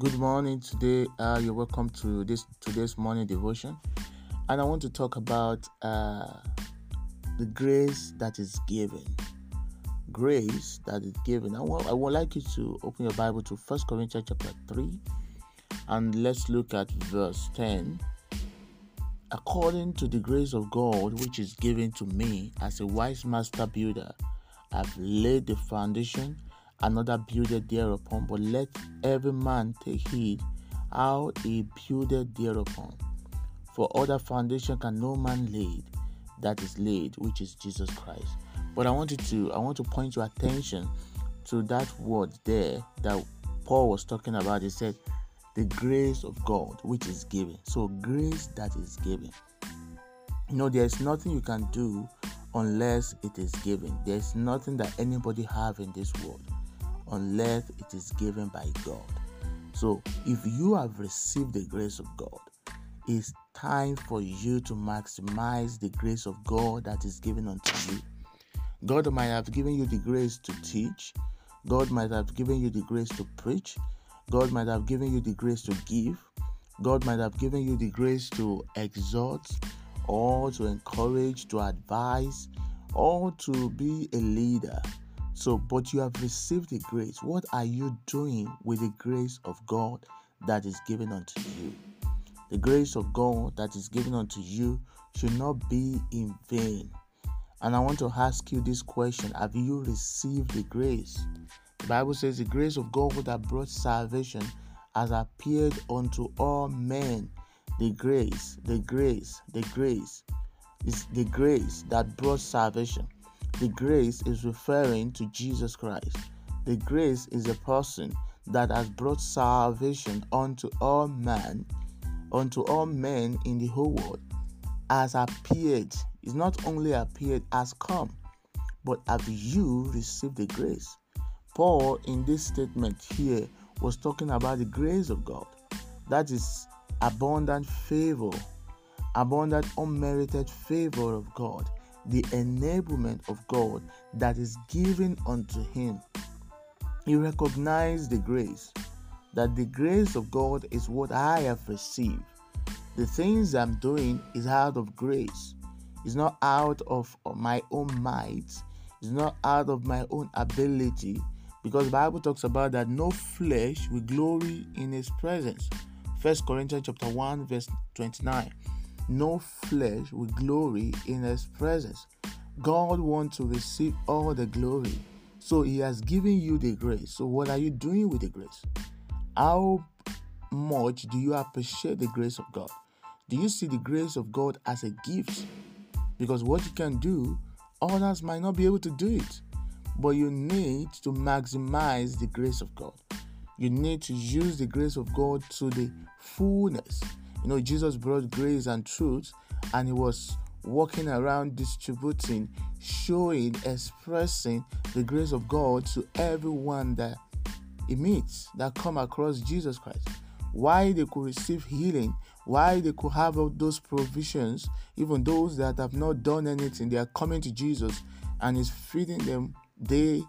Good morning. Today, uh, you're welcome to this today's morning devotion, and I want to talk about uh, the grace that is given. Grace that is given. I, want, I would like you to open your Bible to First Corinthians chapter three, and let's look at verse ten. According to the grace of God which is given to me as a wise master builder, I've laid the foundation another builded thereupon, but let every man take heed how he builded thereupon. For other foundation can no man lay that is laid, which is Jesus Christ. But I wanted to I want to point your attention to that word there that Paul was talking about. He said, the grace of God which is given. So grace that is given. You know, there's nothing you can do unless it is given. There's nothing that anybody have in this world unless it is given by God. So, if you have received the grace of God, it's time for you to maximize the grace of God that is given unto you. God might have given you the grace to teach, God might have given you the grace to preach, God might have given you the grace to give, God might have given you the grace to exhort, or to encourage, to advise, or to be a leader. So, but you have received the grace. What are you doing with the grace of God that is given unto you? The grace of God that is given unto you should not be in vain. And I want to ask you this question Have you received the grace? The Bible says the grace of God that brought salvation has appeared unto all men. The grace, the grace, the grace is the grace that brought salvation. The grace is referring to Jesus Christ. The grace is a person that has brought salvation unto all men, unto all men in the whole world, has appeared. Is not only appeared, has come. But have you received the grace? Paul, in this statement here, was talking about the grace of God. That is abundant favor, abundant unmerited favor of God the enablement of God that is given unto him. He recognized the grace, that the grace of God is what I have received. The things I'm doing is out of grace. It's not out of my own might. It's not out of my own ability. Because the Bible talks about that no flesh will glory in his presence. First Corinthians chapter 1, verse 29 no flesh will glory in his presence. God wants to receive all the glory. So he has given you the grace. So what are you doing with the grace? How much do you appreciate the grace of God? Do you see the grace of God as a gift? Because what you can do, others might not be able to do it. But you need to maximize the grace of God. You need to use the grace of God to the fullness. You know, Jesus brought grace and truth, and he was walking around distributing, showing, expressing the grace of God to everyone that he meets that come across Jesus Christ. Why they could receive healing, why they could have all those provisions, even those that have not done anything, they are coming to Jesus and is feeding them. They,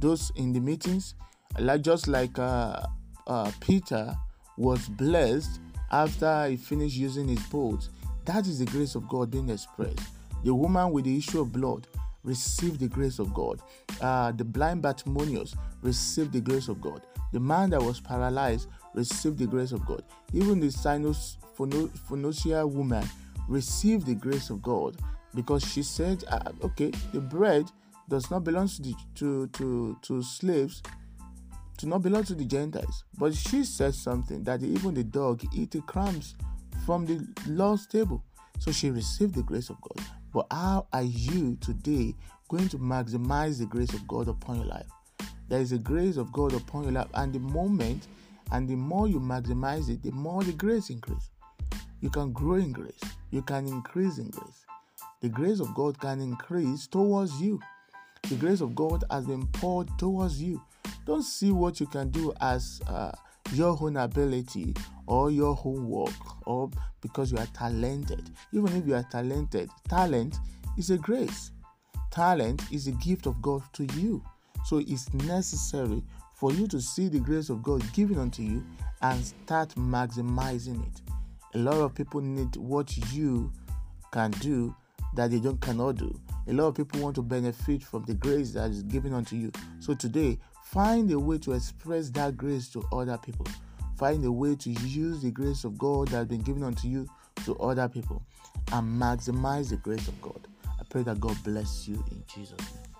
those in the meetings, like just like uh, uh, Peter was blessed after he finished using his boat. That is the grace of God being expressed. The woman with the issue of blood received the grace of God. Uh, the blind Bartimaeus received the grace of God. The man that was paralyzed received the grace of God. Even the Sinus Phoenicia woman received the grace of God because she said, uh, "Okay, the bread does not belong to the, to to to slaves, to not belong to the Gentiles. But she said something that even the dog eat the crumbs from the Lord's table. So she received the grace of God. But how are you today going to maximize the grace of God upon your life? There is a grace of God upon your life, and the moment and the more you maximize it, the more the grace increase. You can grow in grace, you can increase in grace. The grace of God can increase towards you. The grace of God has been poured towards you. Don't see what you can do as uh, your own ability or your own work or because you are talented. Even if you are talented, talent is a grace. Talent is a gift of God to you. So it's necessary for you to see the grace of God given unto you and start maximizing it. A lot of people need what you can do that they don't cannot do. A lot of people want to benefit from the grace that is given unto you. So today, find a way to express that grace to other people. Find a way to use the grace of God that has been given unto you to other people and maximize the grace of God. I pray that God bless you in Jesus' name.